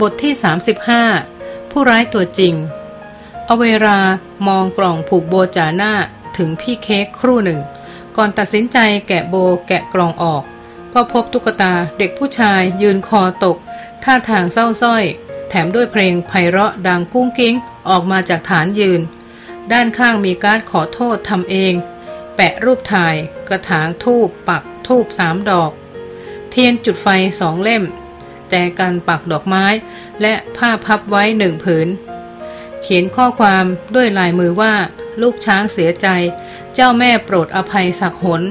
บทที่ 35 ผู้ร้ายตัวจริงเอาเวลามองกล่องผูกโบจาหน้าถึงพี่เค้กครู่หนึ่ง ก่อนตัดสินใจแกะโบแกะกล่องออก ก็พบตุ๊กตาเด็กผู้ชายยืนคอตก ท่าทางเศร้าส้อย แถมด้วยเพลงไพเราะดังกุ้งกิ้งออกมาจากฐานยืน ด้านข้างมีการขอโทษทำเอง แปะรูปถ่าย กระถางทูบปักทูบสามดอก เทียนจุดไฟสองเล่ม จกันปักดอกไม้ และผ้าพับไว้หนึ่งผืน เขียนข้อความด้วยลายมือว่า ลูกช้างเสียใจ เจ้าแม่โปรดอภัยสักหน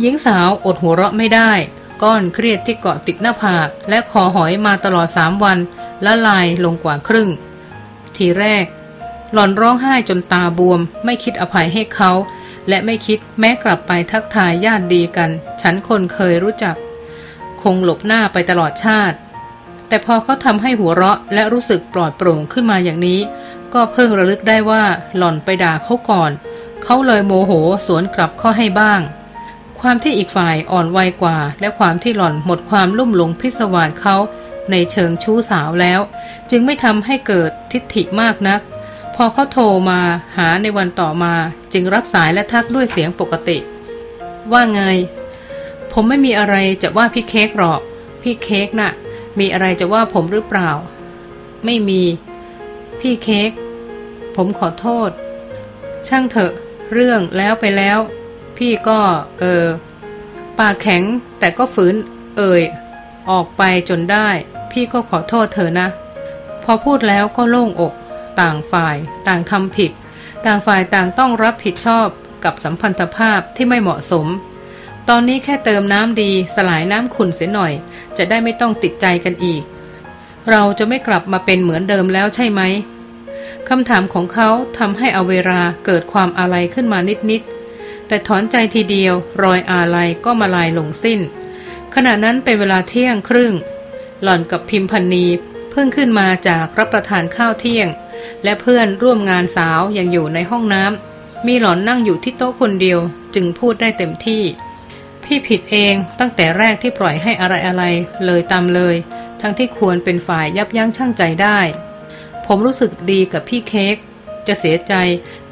หญิงสาวอดหัวเราะไม่ได้ ก้อนเครียดที่เกาะติดหน้าผาก และคอหอยมาตลอดสามวันละลายลงกว่าครึ่ง ทีแรก หล่อนร้องไห้จนตาบวม ไม่คิดอภัยให้เขาและไม่คิดแม้กลับไปทักทายญาติดีกัน ฉันคนเคยรู้จัก คงหลบหน้าไปตลอดชาติ แต่พอเขาทำให้หัวเราะและรู้สึกปลอดโปร่งขึ้นมาอย่างนี้ ก็เพิ่งระลึกได้ว่าหล่อนไปด่าเขาก่อน เขาเลยโมโหสวนกลับข้อให้บ้าง ความที่อีกฝ่ายอ่อนวัยกว่า และความที่หล่อนหมดความลุ่มหลงพิศวาสเขาในเชิงชู้สาวแล้ว จึงไม่ทำให้เกิดทิฏฐิมากนัก พอเขาโทรมาหาในวันต่อมาจึงรับสายและทักด้วยเสียงปกติ ว่าไง ผมไม่มีอะไรจะว่าพี่เค้กหรอก พี่เค้กน่ะ มีอะไรจะว่าผมหรือเปล่า ไม่มี พี่เค้ก ผมขอโทษ ช่างเถอะ เรื่องแล้วไปแล้ว พี่ก็ เออ ปากแข็งแต่ก็ฝืน เอ่ย ออกไปจนได้ พี่ก็ขอโทษเธอนะ พอพูดแล้วก็โล่งอก ต่างฝ่าย ต่างทำผิด ต่างฝ่ายต่างต้องรับผิดชอบกับสัมพันธภาพที่ไม่เหมาะสม ตอนนี้แค่เติมน้ำดีสลายน้ำขุ่นเสียหน่อย จะได้ไม่ต้องติดใจกันอีก เราจะไม่กลับมาเป็นเหมือนเดิมแล้วใช่ไหมคำถามของเขาทำให้อเวราเกิดความอาลัยขึ้นมานิดๆ แต่ถอนใจทีเดียว รอยอาลัยก็มาลายลงสิ้น ขณะนั้นเป็นเวลาเที่ยงครึ่ง หล่อนกับพิมพันนีเพิ่งขึ้นมาจากรับประทานข้าวเที่ยง และเพื่อนร่วมงานสาวยังอยู่ในห้องน้ำมีหล่อนนั่งอยู่ที่โต๊ะคนเดียวจึงพูดได้เต็มที่ พี่ผิดเองตั้งแต่แรกที่ปล่อยให้อะไรอะไรเลยตามเลย ทั้งที่ควรเป็นฝ่ายยับยั้งชั่งใจได้ ผมรู้สึกดีกับพี่เค้กจะเสียใจ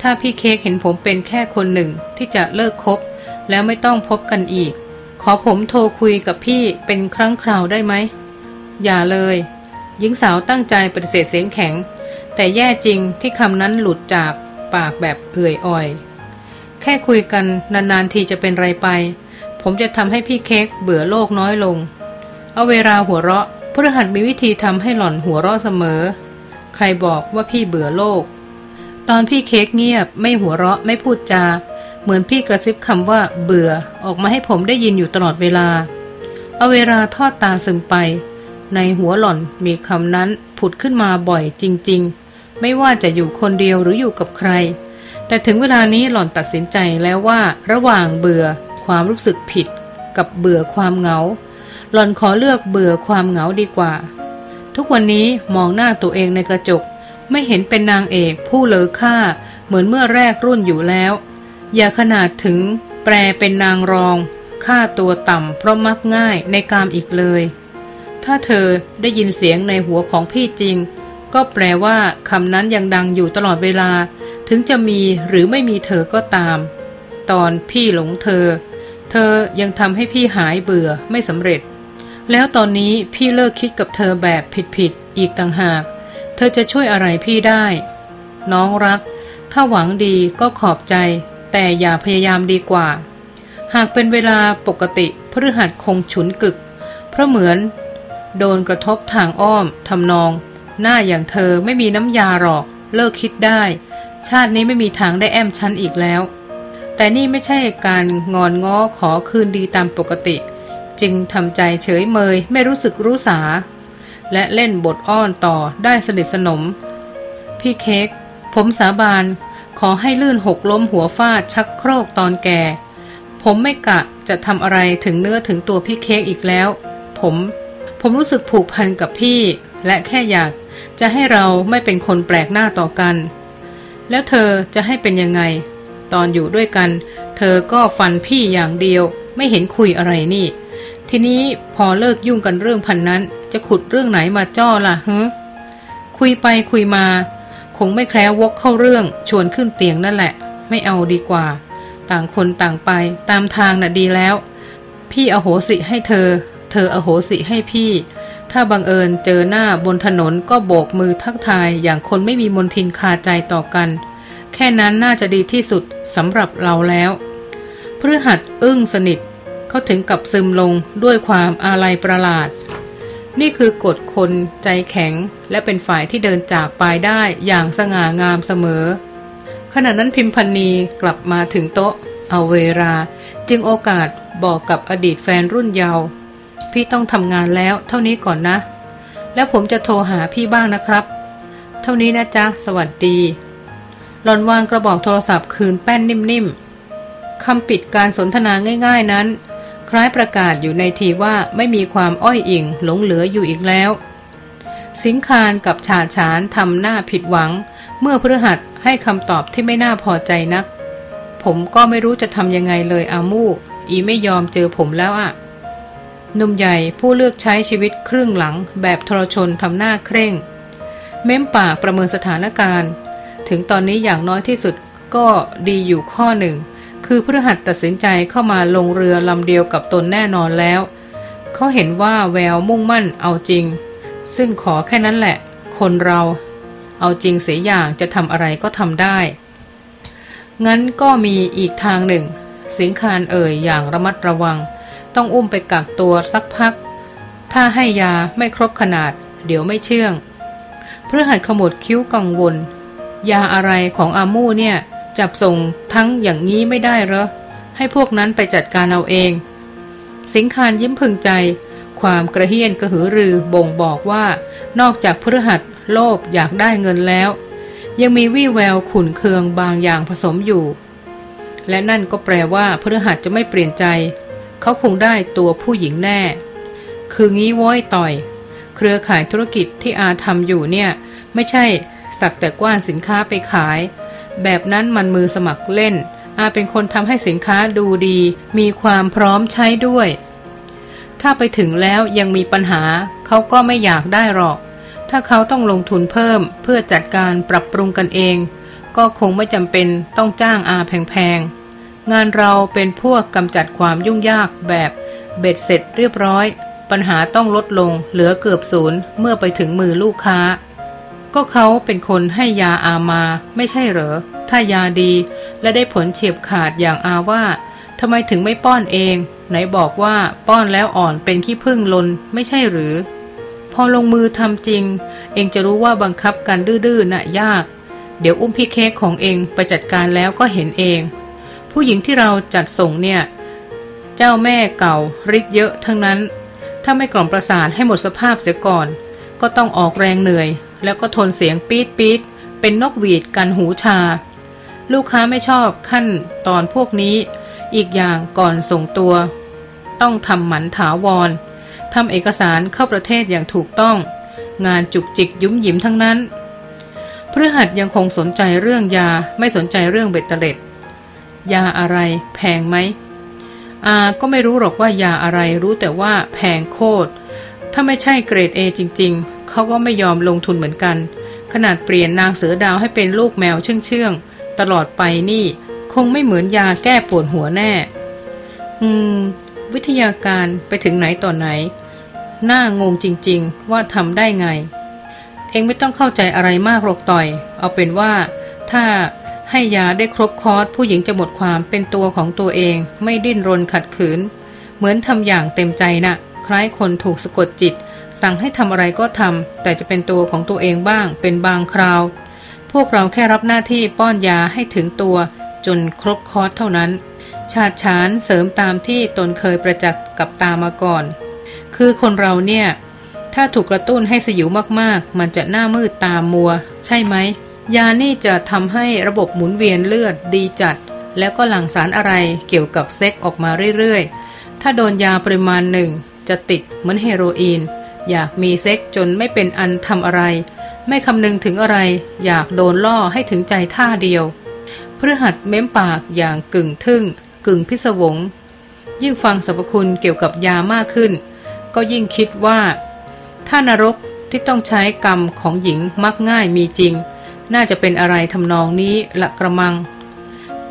ถ้าพี่เค้กเห็นผมเป็นแค่คนหนึ่งที่จะเลิกคบ แล้วไม่ต้องพบกันอีก ขอผมโทรคุยกับพี่เป็นครั้งคราวได้ไหม อย่าเลย หญิงสาวตั้งใจปฏิเสธเสียงแข็ง แต่แย่จริงที่คำนั้นหลุดจากปากแบบเอื่อยอ่อย แค่คุยกันนานๆทีจะเป็นไรไป ผมจะทำให้พี่เค้กเบื่อโลกน้อยลง เอาเวลาหัวเราะพฤหัสมีวิธีทำให้หล่อนหัวเราะเสมอ ใครบอกว่าพี่เบื่อโลก ตอนพี่เค้กเงียบไม่หัวเราะไม่พูดจา เหมือนพี่กระซิบคำว่า เบื่อออกมาให้ผมได้ยินอยู่ตลอดเวลา เอาเวลาทอดตาซึมไป ในหัวหล่อนมีคำนั้นผุดขึ้นมาบ่อยจริง ๆ ไม่ว่าจะอยู่คนเดียวหรืออยู่กับใคร แต่ถึงเวลานี้หล่อนตัดสินใจแล้วว่า ระหว่างเบื่อ ความรู้สึกผิด กับเบื่อความเหงา หล่อนขอเลือกเบื่อความเหงาดีกว่า ทุกวันนี้มองหน้าตัวเองในกระจก ไม่เห็นเป็นนางเอกผู้เลอค่า เหมือนเมื่อแรกรุ่นอยู่แล้ว อย่าขนาดถึง แปลเป็นนางรอง ค่าตัวต่ำเพราะมักง่ายในกามอีกเลย ถ้าเธอได้ยินเสียงในหัวของพี่จริง ก็แปลว่าคำนั้นยังดังอยู่ตลอดเวลา ถึงจะมีหรือไม่มีเธอก็ตามตอนพี่หลงเธอ เธอยังทำให้พี่หายเบื่อไม่สำเร็จ แล้วตอนนี้พี่เลิกคิดกับเธอแบบผิดๆอีกต่างหาก เธอจะช่วยอะไรพี่ได้ น้องรัก ถ้าหวังดีก็ขอบใจ แต่อย่าพยายามดีกว่า หากเป็นเวลาปกติพฤหัสคงฉุนกึก เพราะเหมือน โดนกระทบทางอ้อมทำนอง หน้าอย่างเธอไม่มีน้ำยาหรอก เลิกคิดได้ ชาตินี้ไม่มีทางได้แอมฉันอีกแล้ว แต่นี่ไม่ใช่การงอนง้อขอคืนดีตามปกติ จึงทำใจเฉยเมยไม่รู้สึกรู้สา และเล่นบทอ้อนต่อได้สนิทสนม พี่เค้กผมสาบานขอให้ลื่นหกล้มหัวฟาดชักโครกตอนแก่ ผมไม่กะจะทำอะไรถึงเนื้อถึงตัวพี่เค้กอีกแล้ว ผม ผมรู้สึกผูกพันกับพี่ และแค่อยากจะให้เราไม่เป็นคนแปลกหน้าต่อกัน แล้วเธอจะให้เป็นยังไง ตอนอยู่ด้วยกัน เธอก็ฟันพี่อย่างเดียว ไม่เห็นคุยอะไรนี่ ทีนี้พอเลิกยุ่งกันเรื่องพันนั้น จะขุดเรื่องไหนมาจ้อล่ะเฮ้คุยไปคุยมา คงไม่แคล้ววกเข้าเรื่องชวนขึ้นเตียงนั่นแหละ ไม่เอาดีกว่า ต่างคนต่างไปตามทางน่ะดีแล้ว พี่อโหสิให้เธอ เธออโหสิให้พี่ ถ้าบังเอิญเจอหน้าบนถนนก็โบกมือทักทายอย่างคนไม่มีมนทินคาใจต่อกัน แค่นั้นน่าจะดีที่สุดสำหรับเราแล้วพฤหัสอึ้งสนิทเขาถึงกับซึมลงด้วยความอาลัยประหลาด นี่คือกฎคนใจแข็งและเป็นฝ่ายที่เดินจากไปได้อย่างสง่างามเสมอ ขณะนั้นพิมพันนีกลับมาถึงโต๊ะ เอาเวลาจึงโอกาสบอกกับอดีตแฟนรุ่นเยาว์พี่ต้องทำงานแล้วเท่านี้ก่อนนะ แล้วผมจะโทรหาพี่บ้างนะครับ เท่านี้นะจ๊ะ สวัสดี หลอนวางกระบอกโทรศัพท์คืนแป้นนิ่มๆคำปิดการสนทนาง่าย ๆนั้น คล้ายประกาศอยู่ในทีว่าไม่มีความอ้อยอิงหลงเหลืออยู่อีกแล้ว สิงคารกับชาฉานทำหน้าผิดหวัง เมื่อพฤหัสให้คำตอบที่ไม่น่าพอใจนัก ผมก็ไม่รู้จะทำยังไงเลยอามูอีไม่ยอมเจอผมแล้วอะนุ่มใหญ่ผู้เลือกใช้ชีวิตครึ่งหลังแบบทรชนทำหน้าเคร่ง เม้มปากประเมินสถานการณ์ ถึงตอนนี้อย่างน้อยที่สุดก็ดีอยู่ข้อหนึ่ง คือพฤหัสตัดสินใจเข้ามาลงเรือลำเดียวกับตนแน่นอนแล้ว เขาเห็นว่าแววมุ่งมั่นเอาจริง ซึ่งขอแค่นั้นแหละ คนเราเอาจริงเสียอย่างจะทำอะไรก็ทำได้ งั้นก็มีอีกทางหนึ่ง สิงคารเอ่ยอย่างระมัดระวัง ต้องอุ้มไปกักตัวสักพัก ถ้าให้ยาไม่ครบขนาด เดี๋ยวไม่เชื่องเพื่อหัดขมวดคิ้วกังวล ยาอะไรของอามู่เนี่ย จับส่งทั้งอย่างนี้ไม่ได้เหรอ ให้พวกนั้นไปจัดการเอาเอง สิงคารยิ้มพึงใจ ความกระเฮียนกระหือรือบ่งบอกว่า นอกจากพฤหัสโลภอยากได้เงินแล้ว ยังมีวี่แววขุนเคืองบางอย่างผสมอยู่ และนั่นก็แปลว่าพฤหัสจะไม่เปลี่ยนใจ เขาคงได้ตัวผู้หญิงแน่ คืองี้ว้อยต่อย เครือข่ายธุรกิจที่อาทำอยู่เนี่ย ไม่ใช่ สักแต่กว้านสินค้าไปขาย แบบนั้นมันมือสมัครเล่น อาเป็นคนทำให้สินค้าดูดี มีความพร้อมใช้ด้วย ถ้าไปถึงแล้วยังมีปัญหา เขาก็ไม่อยากได้หรอก ถ้าเขาต้องลงทุนเพิ่มเพื่อจัดการปรับปรุงกันเอง ก็คงไม่จำเป็นต้องจ้างอาแพงๆ งานเราเป็นพวกกำจัดความยุ่งยากแบบเบ็ดเสร็จเรียบร้อยปัญหาต้องลดลงเหลือเกือบศูนย์เมื่อไปถึงมือลูกค้า ก็เขาเป็นคนให้ยาอามา ไม่ใช่เหรอ ถ้ายาดีและได้ผลเฉียบขาดอย่างอาว่าทำไมถึงไม่ป้อนเอง ไหนบอกว่าป้อนแล้วอ่อนเป็นขี้พึ่งลนไม่ใช่หรือ พอลงมือทำจริง เองจะรู้ว่าบังคับกันดื้อๆน่ะยาก เดี๋ยวอุ้มพี่เค้กของเองไปจัดการแล้วก็เห็นเอง ผู้หญิงที่เราจัดส่งเนี่ย เจ้าแม่เก่าริดเยอะทั้งนั้น ถ้าไม่กล่อมประสาทให้หมดสภาพเสียก่อน ก็ต้องออกแรงเหนื่อยแล้วก็ทนเสียงปี๊ดปี๊ดเป็นนกหวีดกันหูชา ลูกค้าไม่ชอบขั้นตอนพวกนี้ อีกอย่างก่อนส่งตัว ต้องทำหมันถาวรทำเอกสารเข้าประเทศอย่างถูกต้อง งานจุกจิกยุ่มหยิมทั้งนั้นพฤหัสยังคงสนใจเรื่องยาไม่สนใจเรื่องเบ็ดเตล็ด ยาอะไรแพงไหมอาก็ไม่รู้หรอกว่ายาอะไรรู้แต่ว่าแพงโคตร ถ้าไม่ใช่เกรดเอจริง เขาก็ไม่ยอมลงทุนเหมือนกัน ขนาดเปลี่ยนนางเสือดาวให้เป็นลูกแมวเชื่องเชื่องตลอดไปนี่ คงไม่เหมือนยาแก้ปวดหัวแน่ อืม วิทยาการไปถึงไหนต่อไหนหน้างงจริงๆ ว่าทำได้ไง เองไม่ต้องเข้าใจอะไรมากหรอกต่อย เอาเป็นว่า ถ้าให้ยาได้ครบคอร์สผู้หญิงจะหมดความเป็นตัวของตัวเอง ไม่ดิ้นรนขัดขืน เหมือนทำอย่างเต็มใจนะ่ะ คล้ายคนถูกสะกดจิต สั่งให้ทำอะไรก็ทำแต่จะเป็นตัวของตัวเองบ้าง เป็นบางคราว พวกเราแค่รับหน้าที่ป้อนยาให้ถึงตัวจนครบคอร์สเท่านั้น ชาติฉานเสริมตามที่ตนเคยประจักษ์กับตามาก่อน คือคนเราเนี่ย ถ้าถูกกระตุ้นให้สยิวมากๆ มันจะหน้ามืดตามัว ใช่ไหม ยานี่จะทำให้ระบบหมุนเวียนเลือดดีจัด แล้วก็หลั่งสารอะไรเกี่ยวกับเซ็กออกมาเรื่อยๆ ถ้าโดนยาปริมาณหนึ่งจะติดเหมือนเฮโรอีน อยากมีเซ็กจนไม่เป็นอันทำอะไร ไม่คำนึงถึงอะไร อยากโดนล่อให้ถึงใจท่าเดียวเพื่อหัดเม้มปากอย่างกึ่งทึ่ง กึ่งพิศวง ยิ่งฟังสรรพคุณเกี่ยวกับยามากขึ้น ก็ยิ่งคิดว่า ถ้านรกที่ต้องใช้กรรมของหญิงมักง่ายมีจริง น่าจะเป็นอะไรทำนองนี้ละกระมัง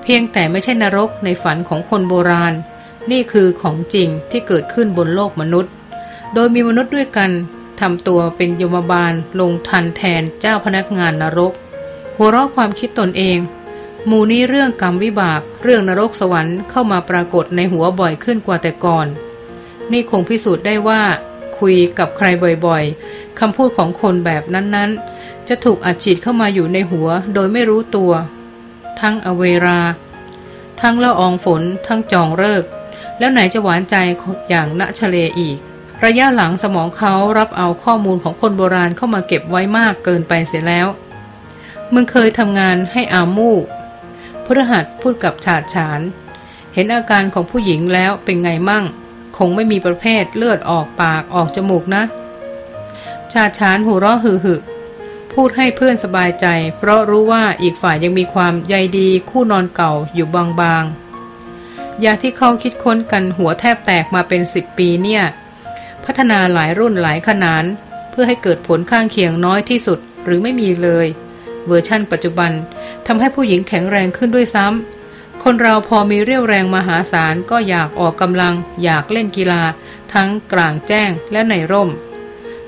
เพียงแต่ไม่ใช่นรกในฝันของคนโบราณ นี่คือของจริงที่เกิดขึ้นบนโลกมนุษย์ โดยมีมนุษย์ด้วยกันทำตัวเป็นยมบาลลงทันแทนเจ้าพนักงานนรก หัวเราะความคิดตนเอง หมู่นี้เรื่องกรรมวิบากเรื่องนรกสวรรค์เข้ามาปรากฏในหัวบ่อยขึ้นกว่าแต่ก่อน นี่คงพิสูจน์ได้ว่า คุยกับใครบ่อยๆคำพูดของคนแบบนั้นๆ จะถูกอัดฉีดเข้ามาอยู่ในหัวโดยไม่รู้ตัว ทั้งอเวรา ทั้งละอองฝน ทั้งจองเลิก แล้วไหนจะหวานใจอย่างณชเลอีก ระยะหลังสมองเขารับเอาข้อมูลของคนโบราณเข้ามาเก็บไว้มากเกินไปเสียแล้ว มึงเคยทำงานให้อามู่พฤหัสพูดกับฉาดฉาน เห็นอาการของผู้หญิงแล้วเป็นไงมั่ง คงไม่มีประเภทเลือดออกปากออกจมูกนะ ชาดฉานหูเราะหึหึพูดให้เพื่อนสบายใจ เพราะรู้ว่าอีกฝ่ายยังมีความใยดีคู่นอนเก่าอยู่บางๆยาที่เขาคิดค้นกันหัวแทบแตกมาเป็นสิบปีเนี่ย พัฒนาหลายรุ่นหลายขนาดเพื่อให้เกิดผลข้างเคียงน้อยที่สุดหรือไม่มีเลย เวอร์ชั่นปัจจุบันทำให้ผู้หญิงแข็งแรงขึ้นด้วยซ้ำคนเราพอมีเรี่ยวแรงมหาศาลก็อยากออกกำลัง อยากเล่นกีฬา ทั้งกลางแจ้งและในร่ม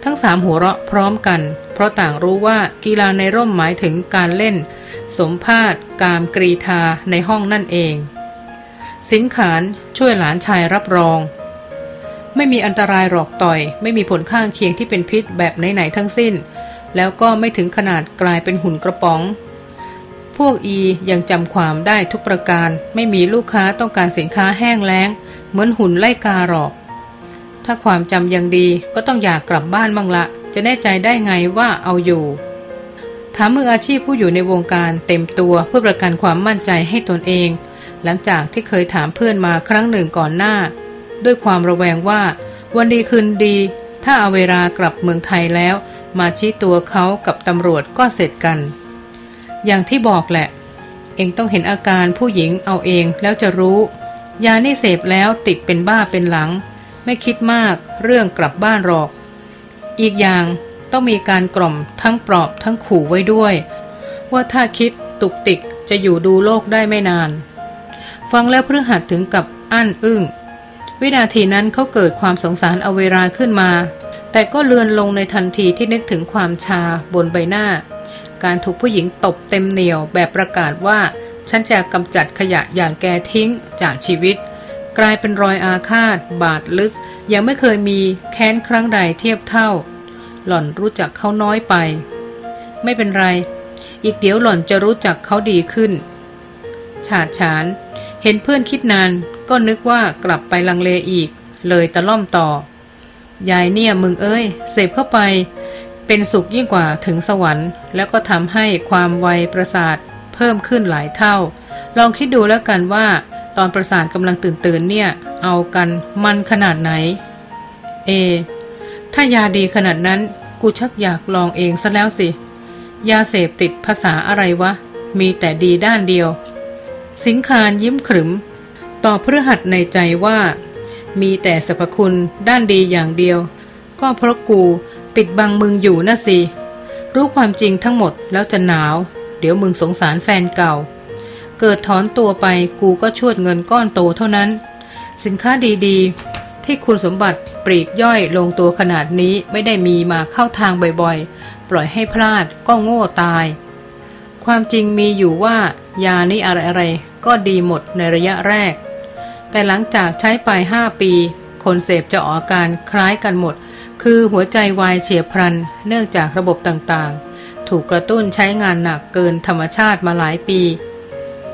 ทั้งสามหัวเราะพร้อมกัน เพราะต่างรู้ว่ากีฬาในร่มหมายถึงการเล่น สมภาษกามกรีธาในห้องนั่นเอง สินขานช่วยหลานชายรับรอง ไม่มีอันตรายหรอกต่อย ไม่มีผลข้างเคียงที่เป็นพิษแบบไหนๆทั้งสิ้น แล้วก็ไม่ถึงขนาดกลายเป็นหุ่นกระป๋อง พวกอียังจำความได้ทุกประการ ไม่มีลูกค้าต้องการสินค้าแห้งแล้ง เหมือนหุ่นไล่กาหรอก ถ้าความจำยังดีก็ต้องอยากกลับบ้านบ้างละ จะแน่ใจได้ไงว่าเอาอยู่ถามมืออาชีพผู้อยู่ในวงการเต็มตัวเพื่อประกันความมั่นใจให้ตนเอง หลังจากที่เคยถามเพื่อนมาครั้งหนึ่งก่อนหน้า ด้วยความระแวงว่า วันดีคืนดี ถ้าเอาเวลากลับเมืองไทยแล้ว มาชี้ตัวเขากับตำรวจก็เสร็จกัน อย่างที่บอกแหละ เองต้องเห็นอาการผู้หญิงเอาเองแล้วจะรู้ ยานี่เสพแล้วติดเป็นบ้าเป็นหลัง ไม่คิดมากเรื่องกลับบ้านหรอก อีกอย่างต้องมีการกล่อมทั้งปลอบทั้งขู่ไว้ด้วย ว่าถ้าคิดตุกติกจะอยู่ดูโลกได้ไม่นาน ฟังแล้วพฤหัสถึงกับอั้นอึ้ง วินาทีนั้นเขาเกิดความสงสารเอาเวลาขึ้นมา แต่ก็เลือนลงในทันทีที่นึกถึงความชาบนใบหน้า การถูกผู้หญิงตบเต็มเหนียวแบบประกาศว่า ฉันจะกำจัดขยะอย่างแกทิ้งจากชีวิต กลายเป็นรอยอาฆาต บาดลึก ยังไม่เคยมีแค้นครั้งใดเทียบเท่า หล่อนรู้จักเขาน้อยไป ไม่เป็นไร อีกเดี๋ยวหล่อนจะรู้จักเขาดีขึ้น ฉาดฉาน เห็นเพื่อนคิดนานก็นึกว่ากลับไปลังเลอีก เลยตะล่อมต่อ ยายเนี่ยมึงเอ้ย เสพเข้าไป เป็นสุขยิ่งกว่าถึงสวรรค์ แล้วก็ทำให้ความไวประสาทเพิ่มขึ้นหลายเท่า ลองคิดดูแล้วกันว่า ตอนประสาทกำลังตื่นตื่นเนี่ย เอากันมันขนาดไหน เอ ถ้ายาดีขนาดนั้น กูชักอยากลองเองซะแล้วสิ ยาเสพติดภาษาอะไรวะ มีแต่ดีด้านเดียว สิงคารยิ้มขรึม ต่อพฤหัสในใจว่า มีแต่สรรพคุณด้านดีอย่างเดียว ก็เพราะกูปิดบังมึงอยู่นะสิ รู้ความจริงทั้งหมดแล้วจะหนาว เดี๋ยวมึงสงสารแฟนเก่า เกิดถอนตัวไปกูก็ชวดเงินก้อนโตเท่านั้น สินค้าดีๆ ที่คุณสมบัติปรีกย่อยลงตัวขนาดนี้ไม่ได้มีมาเข้าทางบ่อยๆ ปล่อยให้พลาดก็โง่ตายความจริงมีอยู่ว่ายานี้อะไรๆ ก็ดีหมดในระยะแรก แต่หลังจากใช้ไปห้าปี คนเสพจะออกอาการคล้ายกันหมด คือหัวใจวายเฉียบพลัน เนื่องจากระบบต่างๆ ถูกกระตุ้นใช้งานหนักเกินธรรมชาติมาหลายปี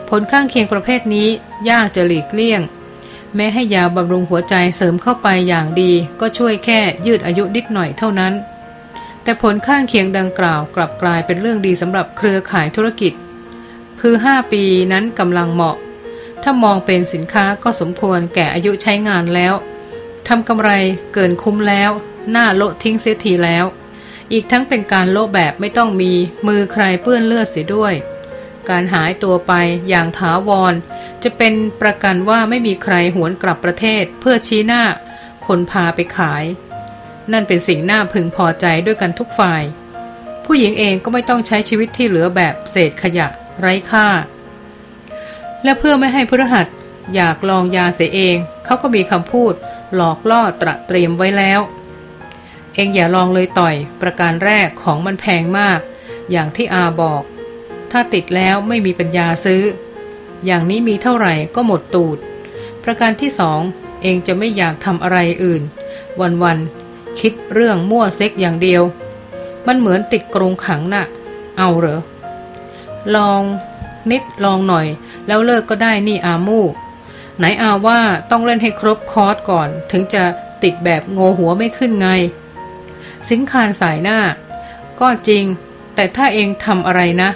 ผลข้างเคียงประเภทนี้ยากจะหลีกเลี่ยง แม้ให้ยาบำรุงหัวใจเสริมเข้าไปอย่างดี ก็ช่วยแค่ยืดอายุนิดหน่อยเท่านั้นแต่ผลข้างเคียงดังกล่าวกลับกลายเป็นเรื่องดีสำหรับเครือข่ายธุรกิจ คือ5ปีนั้นกำลังเหมาะ ถ้ามองเป็นสินค้าก็สมควรแก่อายุใช้งานแล้วทำกำไรเกินคุ้มแล้ว หน้าโละทิ้งเสียทีแล้ว อีกทั้งเป็นการโละแบบไม่ต้องมีมือใครเปื้อนเลือดเสียด้วย การหายตัวไปอย่างถาวร จะเป็นประกันว่าไม่มีใครหวนกลับประเทศเพื่อชี้หน้า คนพาไปขาย นั่นเป็นสิ่งน่าพึงพอใจด้วยกันทุกฝ่าย ผู้หญิงเองก็ไม่ต้องใช้ชีวิตที่เหลือแบบเศษขยะ ไร้ค่า และเพื่อไม่ให้พฤหัสอยากลองยาเสียเอง เขาก็มีคำพูดหลอกล่อตระเตรียมไว้แล้ว เองอย่าลองเลยต่อย ประการแรกของมันแพงมาก อย่างที่อาบอก ถ้าติดแล้วไม่มีปัญญาซื้อ อย่างนี้มีเท่าไหร่ก็หมดตูด ประการที่สองเองจะไม่อยากทำอะไรอื่น วันๆคิดเรื่องมั่วเซ็กอย่างเดียว มันเหมือนติดกรงขังนะ่ะ เอาเหรอ ลองนิดลองหน่อย แล้วเลิกก็ได้นี่อามู่ไหนอาว่าต้องเล่นให้ครบคอร์สก่อน ถึงจะติดแบบโงหัวไม่ขึ้นไง สินคานสายหน้า ก็จริง แต่ถ้าเองทำอะไรนะ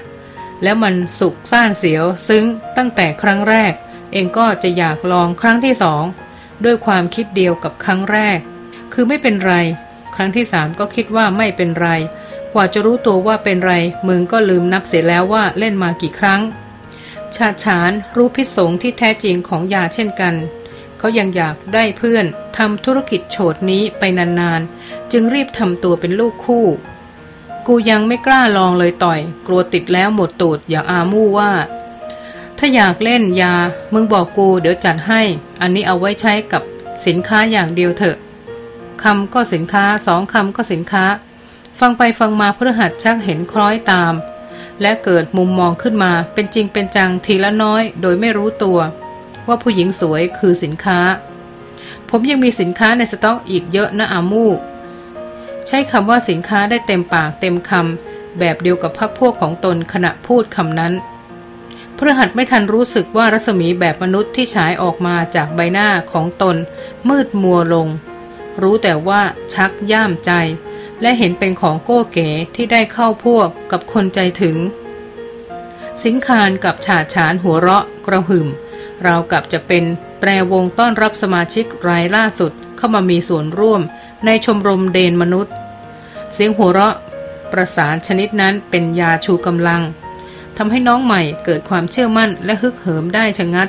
แล้วมันสุขซ่านเสียวซึ้งตั้งแต่ครั้งแรก เองก็จะอยากลองครั้งที่สองด้วยความคิดเดียวกับครั้งแรก คือไม่เป็นไร ครั้งที่สามก็คิดว่าไม่เป็นไร ว่าจะรู้ตัวว่าเป็นไร มึงก็ลืมนับเสียแล้วว่าเล่นมากี่ครั้ง ชาฉานรู้พิษสงที่แท้จริงของยาเช่นกัน เขายังอยากได้เพื่อนทำธุรกิจโฉดนี้ไปนานๆ จึงรีบทำตัวเป็นลูกคู่ กูยังไม่กล้าลองเลยต่อย กลัวติดแล้วหมดตูดอย่างอามู่ว่า ถ้าอยากเล่นยา มึงบอกกูเดี๋ยวจัดให้ อันนี้เอาไว้ใช้กับสินค้าอย่างเดียวเถอะคำก็สินค้าสองคำก็สินค้า ฟังไปฟังมาพฤหัสชักเห็นคล้อยตาม และเกิดมุมมองขึ้นมาเป็นจริงเป็นจังทีละน้อย โดยไม่รู้ตัว ว่าผู้หญิงสวยคือสินค้า ผมยังมีสินค้าในสต็อกอีกเยอะนะอามูใช้คำว่าสินค้าได้เต็มปากเต็มคำแบบเดียวกับพักพวกของตนขณะพูดคำนั้นพฤหัสไม่ทันรู้สึกว่ารัศมีแบบมนุษย์ที่ฉายออกมาจากใบหน้าของตน มืดมัวลง รู้แต่ว่าชักย่ามใจ และเห็นเป็นของโก้เก๋ที่ได้เข้าพวกกับคนใจถึง สิงคารกับฉาดฉานหัวเราะกระหึ่มเรากับจะเป็นแปรวงต้อนรับสมาชิกรายล่าสุดเข้ามามีส่วนร่วมในชมรมเดนมนุษย์ เสียงหัวเราะ ประสานชนิดนั้นเป็นยาชูกำลังทำให้น้องใหม่เกิดความเชื่อมั่นและฮึกเหิมได้ชะงัด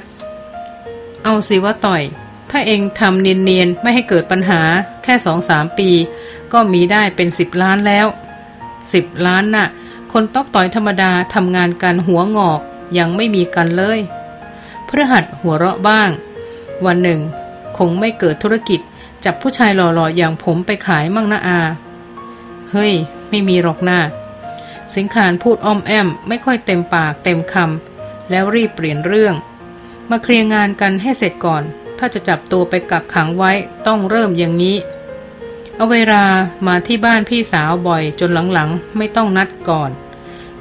เอาสิว่าต่อย ถ้าเองทำเนียนๆ ไม่ให้เกิดปัญหาแค่สองสามปี ก็มีได้เป็นสิบล้านแล้วสิบล้านน่ะ คนตอกต่อยธรรมดาทำงานกันหัวงอกยังไม่มีกันเลยพฤหัสหัวเราะบ้าง วันหนึ่ง คงไม่เกิดธุรกิจ จับผู้ชายหล่อๆอย่างผมไปขายมั่งนะอา เฮ้ย ไม่มีหรอกหน้า สิงคารพูดอ้อมแอม ไม่ค่อยเต็มปากเต็มคำแล้วรีบเปลี่ยนเรื่อง มาเคลียร์งานกันให้เสร็จก่อน ถ้าจะจับตัวไปกักขังไว้ต้องเริ่มอย่างนี้ เอาเวลามาที่บ้านพี่สาวบ่อยจนหลังๆ ไม่ต้องนัดก่อน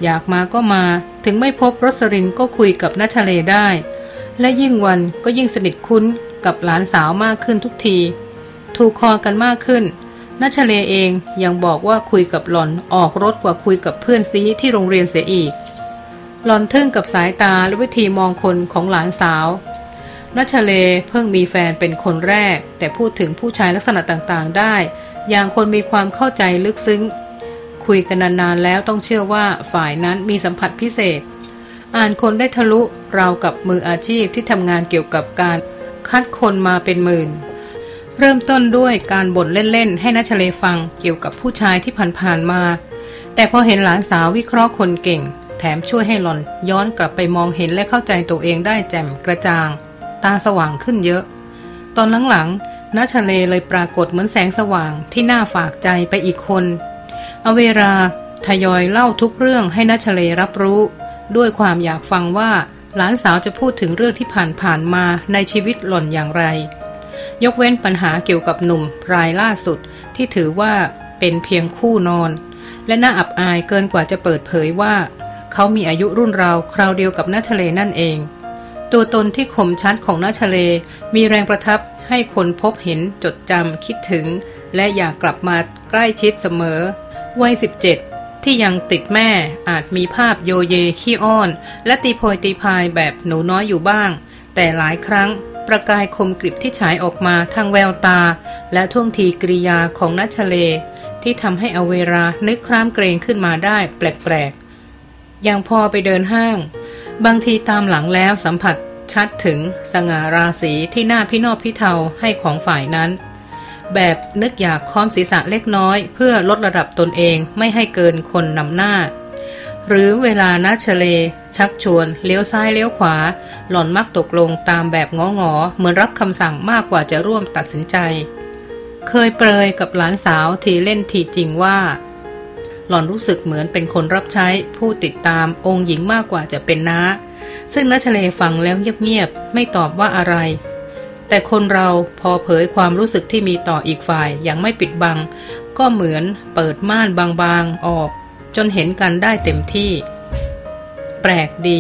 อยากมาก็มาถึงไม่พบรสรินก็คุยกับนัชเลได้ และยิ่งวันก็ยิ่งสนิทคุ้นกับหลานสาวมากขึ้นทุกที ถูกคอกันมากขึ้นนัชเลเองยังบอกว่าคุยกับหล่อนออกรถกว่าคุยกับเพื่อนซีที่โรงเรียนเสียอีก หล่อนทึ่งกับสายตาและวิธีมองคนของหลานสาวนัชเลเพิ่งมีแฟนเป็นคนแรก แต่พูดถึงผู้ชายลักษณะต่างๆ ได้ อย่างคนมีความเข้าใจลึกซึ้ง คุยกันนานๆแล้วต้องเชื่อว่าฝ่ายนั้นมีสัมผัสพิเศษ อ่านคนได้ทะลุเรากับมืออาชีพที่ทำงานเกี่ยวกับการคัดคนมาเป็นหมื่น เริ่มต้นด้วยการบ่นเล่นๆ ให้นัชเลฟังเกี่ยวกับผู้ชายที่ผ่านๆมา แต่พอเห็นหลานสาววิเคราะห์คนเก่ง แถมช่วยให้หลอนย้อนกลับไปมองเห็นและเข้าใจตัวเองได้แจ่มกระจ่าง ตาสว่างขึ้นเยอะ ตอนหลังๆ นัชเลเลยปรากฏเหมือนแสงสว่างที่น่าฝากใจไปอีกคนเอาเวลาทยอยเล่าทุกเรื่องให้นัชเลรับรู้ ด้วยความอยากฟังว่าหลานสาวจะพูดถึงเรื่องที่ผ่านๆมาในชีวิตหล่อนอย่างไร ยกเว้นปัญหาเกี่ยวกับหนุ่มรายล่าสุดที่ถือว่าเป็นเพียงคู่นอน และน่าอับอายเกินกว่าจะเปิดเผยว่า เขามีอายุรุ่นราวคราวเดียวกับนาทะเลนั่นเอง ตัวตนที่คมชัดของนาทะเลมีแรงประทับ ให้คนพบเห็นจดจำคิดถึง และอยากกลับมาใกล้ชิดเสมอ วัย 17 ที่ยังติดแม่อาจมีภาพโยเยขี้อ้อน และตีโพยตีพายแบบหนูน้อยอยู่บ้าง แต่หลายครั้งประกายคมกริบที่ฉายออกมาทางแววตา และท่วงทีกริยาของนัชเล ที่ทำให้อเวรานึกครามเกรงขึ้นมาได้แปลกๆย่างพอไปเดินห้าง บางทีตามหลังแล้วสัมผัส ชัดถึงสง่าราศีที่หน้าพี่นอบพี่เทาให้ของฝ่ายนั้น แบบนึกอยากค้อมศีรษะเล็กน้อย เพื่อลดระดับตนเองไม่ให้เกินคนนำหน้า หรือเวลานัชเล ชักชวนเลี้ยวซ้ายเลี้ยวขวา หล่อนมักตกลงตามแบบงองอเหมือนรับคำสั่งมากกว่าจะร่วมตัดสินใจ เคยเปรยกับหลานสาวทีเล่นทีจริงว่าหล่อนรู้สึกเหมือนเป็นคนรับใช้ผู้ติดตามองค์หญิงมากกว่าจะเป็นน้า ซึ่งนัชเลฟังแล้วเงียบๆไม่ตอบว่าอะไร แต่คนเราพอเผยความรู้สึกที่มีต่ออีกฝ่ายอย่างไม่ปิดบัง ก็เหมือนเปิดม่านบางๆออก จนเห็นกันได้เต็มที่ แปลกดี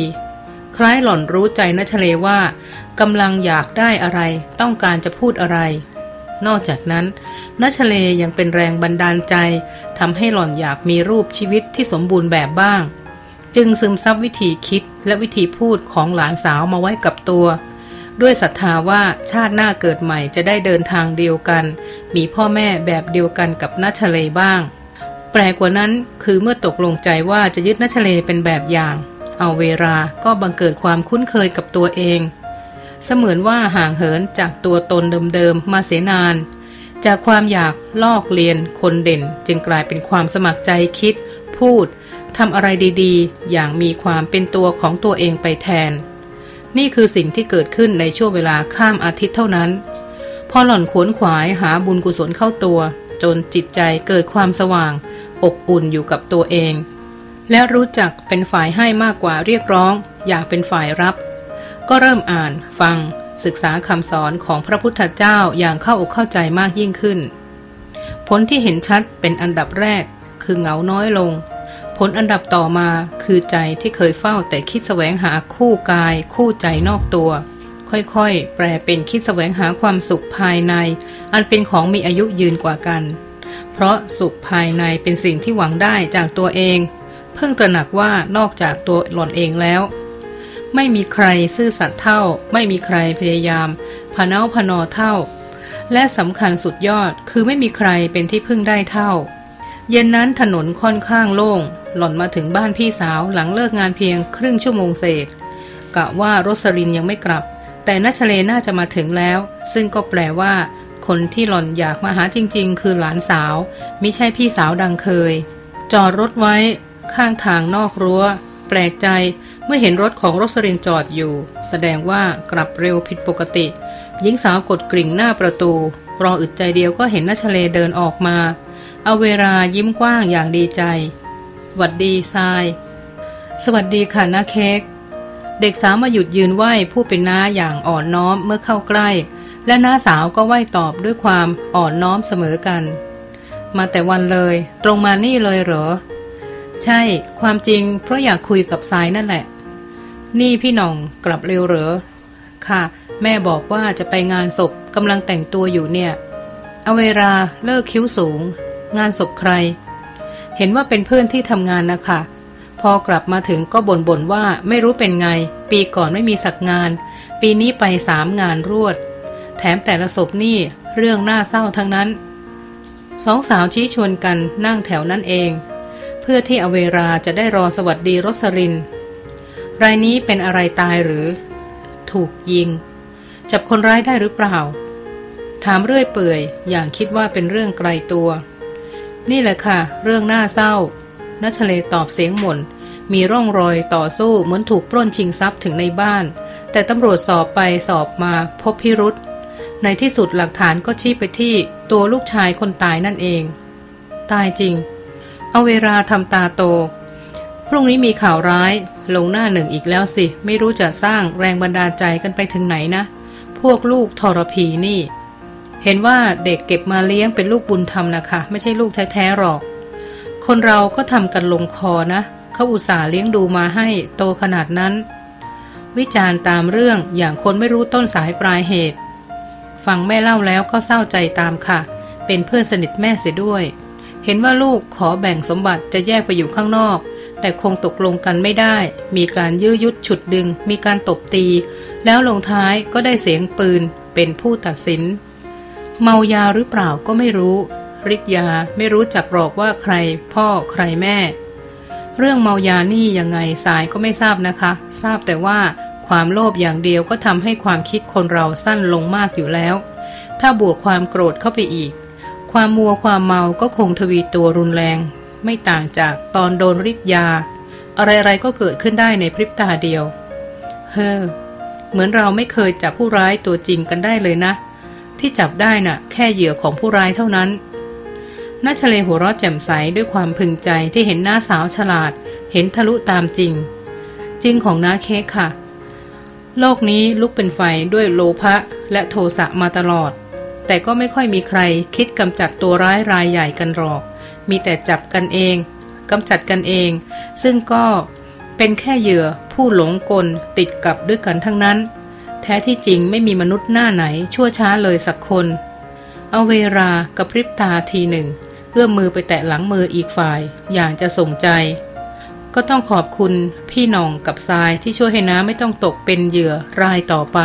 คล้ายหล่อนรู้ใจนัชเลว่ากำลังอยากได้อะไร ต้องการจะพูดอะไร นอกจากนั้นนัชเลยังเป็นแรงบันดาลใจทำให้หล่อนอยากมีรูปชีวิตที่สมบูรณ์แบบบ้าง จึงซึมซับวิธีคิดและวิธีพูดของหลานสาวมาไว้กับตัว ด้วยศรัทธาว่าชาติหน้าเกิดใหม่จะได้เดินทางเดียวกัน มีพ่อแม่แบบเดียวกันกับนัชเลบ้าง แปลกว่านั้นคือเมื่อตกลงใจว่าจะยึดนัชเลเป็นแบบอย่าง เอาเวลาก็บังเกิดความคุ้นเคยกับตัวเอง เสมือนว่าห่างเหินจากตัวตนเดิมๆมาเสียนานจากความอยากลอกเรียนคนเด่นจึงกลายเป็นความสมัครใจคิด พูด ทำอะไรดีๆ อย่างมีความเป็นตัวของตัวเองไปแทน นี่คือสิ่งที่เกิดขึ้นในช่วงเวลาข้ามอาทิตย์เท่านั้น พอหล่อนขวนขวายหาบุญกุศลเข้าตัว จนจิตใจเกิดความสว่าง อบอุ่นอยู่กับตัวเอง และรู้จักเป็นฝ่ายให้มากกว่าเรียกร้อง อยากเป็นฝ่ายรับ ก็เริ่มอ่าน ฟัง ศึกษาคำสอนของพระพุทธเจ้าอย่างเข้าอกเข้าใจมากยิ่งขึ้น ผลที่เห็นชัดเป็นอันดับแรกคือเหงาน้อยลง ผลอันดับต่อมาคือใจที่เคยเฝ้าแต่คิดแสวงหาคู่กาย คู่ใจนอกตัว ค่อยๆ แปลเป็นคิดแสวงหาความสุขภายใน อันเป็นของมีอายุยืนกว่ากัน เพราะสุขภายในเป็นสิ่งที่หวังได้จากตัวเอง เพิ่งตระหนักว่านอกจากตัวหล่อนเองแล้ว ไม่มีใครซื่อสัตย์เท่า ไม่มีใครพยายามพนาพนอเท่า และสำคัญสุดยอดคือไม่มีใครเป็นที่พึ่งได้เท่า เย็นนั้นถนนค่อนข้างโล่ง หล่อนมาถึงบ้านพี่สาวหลังเลิกงานเพียงครึ่งชั่วโมงเศษ กะว่าโรสลินยังไม่กลับ แต่นัชเลน่าจะมาถึงแล้ว ซึ่งก็แปลว่า คนที่หล่อนอยากมาหาจริง ๆ คือหลานสาวมิใช่พี่สาวดังเคย จอดรถไว้ ข้างทางนอกรั้ว แปลกใจเมื่อเห็นรถของโรสลินจอดอยู่ แสดงว่ากลับเร็วผิดปกติ หญิงสาวกดกริ่งหน้าประตู รออึดใจเดียวก็เห็นนัชเลเดินออกมา เอาเวลายิ้มกว้างอย่างดีใจ หวัดดีทราย สวัสดีค่ะน้าเค้ก เด็กสาวมาหยุดยืนไหวผู้เป็นน้าอย่างอ่อนน้อมเมื่อเข้าใกล้ และน้าสาวก็ไหวตอบด้วยความอ่อนน้อมเสมอกัน มาแต่วันเลย ตรงมานี่เลยเหรอ ใช่ ความจริงเพราะอยากคุยกับทรายนั่นแหละ นี่พี่น่องกลับเร็วเหรอ ค่ะ แม่บอกว่าจะไปงานศพกำลังแต่งตัวอยู่เนี่ย เอาเวลาเลิกคิ้วสูง งานศพใคร เห็นว่าเป็นเพื่อนที่ทำงานนะคะพอกลับมาถึงก็บ่นบ่นว่าไม่รู้เป็นไง ปีก่อนไม่มีสักงาน ปีนี้ไปสามงานรวด แถมแต่ละศพนี่เรื่องน่าเศร้าทั้งนั้น สองสาวชี้ชวนกันนั่งแถวนั้นเอง เพื่อที่อเวราจะได้รอสวัสดีรสริน รายนี้เป็นอะไรตายหรือ ถูกยิง จับคนร้ายได้หรือเปล่า ถามเรื่อยเปื่อย อย่างคิดว่าเป็นเรื่องไกลตัว นี่แหละค่ะ เรื่องน่าเศร้านัชเลตอบเสียงหม่น มีร่องรอยต่อสู้เหมือนถูกปล้นชิงทรัพย์ถึงในบ้าน แต่ตำรวจสอบไปสอบมาพบพิรุษในที่สุดหลักฐานก็ชี้ไปที่ตัวลูกชายคนตายนั่นเอง ตายจริง เอาเวลาทำตาโต พรุ่งนี้มีข่าวร้าย ลงหน้าหนึ่งอีกแล้วสิ ไม่รู้จะสร้างแรงบันดาลใจกันไปถึงไหนนะ พวกลูกทรพีนี่ เห็นว่าเด็กเก็บมาเลี้ยงเป็นลูกบุญธรรมนะคะ ไม่ใช่ลูกแท้ๆหรอก คนเราก็ทำกันลงคอนะ เขาอุตส่าห์เลี้ยงดูมาให้โตขนาดนั้น วิจารณ์ตามเรื่องอย่างคนไม่รู้ต้นสายปลายเหตุ ฟังแม่เล่าแล้วก็เศร้าใจตามค่ะ เป็นเพื่อนสนิทแม่เสียด้วย เห็นว่าลูกขอแบ่งสมบัติจะแยกไปอยู่ข้างนอก แต่คงตกลงกันไม่ได้ มีการยื้อยุดฉุดดึง มีการตบตี แล้วลงท้ายก็ได้เสียงปืนเป็นผู้ตัดสิน เมายาหรือเปล่าก็ไม่รู้ฤทธิ์ยาไม่รู้จักหรอกว่าใคร พ่อใครแม่ เรื่องเมายานี่ยังไงสายก็ไม่ทราบนะคะ ทราบแต่ว่าความโลภอย่างเดียวก็ทำให้ความคิดคนเราสั้นลงมากอยู่แล้ว ถ้าบวกความโกรธเข้าไปอีก ความมัวความเมาก็คงทวีตัวรุนแรง ไม่ต่างจากตอนโดนฤทธิ์ยา อะไรๆก็เกิดขึ้นได้ในพริบตาเดียว เฮ้อเหมือนเราไม่เคยจับผู้ร้ายตัวจริงกันได้เลยนะ ที่จับได้น่ะ แค่เหยื่อของผู้ร้ายเท่านั้นนัชเลหัวเราะแจ่มใสด้วยความพึงใจที่เห็นหน้าสาวฉลาด เห็นทะลุตามจริง จริงของน้าเค้กค่ะ โลกนี้ลุกเป็นไฟด้วยโลภะและโทสะมาตลอด แต่ก็ไม่ค่อยมีใครคิดกำจัดตัวร้ายรายใหญ่กันหรอก มีแต่จับกันเองกำจัดกันเอง ซึ่งก็เป็นแค่เหยื่อผู้หลงกลติดกับด้วยกันทั้งนั้น ท้ที่จริงไม่มีมนุษย์หน้าไหนชั่วช้าเลยสักคน เอาเวลากระพริบตาทีหนึ่ง เอื้อมมือไปแตะหลังมืออีกฝ่าย อย่างจะส่งใจ ก็ต้องขอบคุณพี่น้องกับทรายที่ช่วยให้น้าไม่ต้องตกเป็นเหยื่อรายต่อไป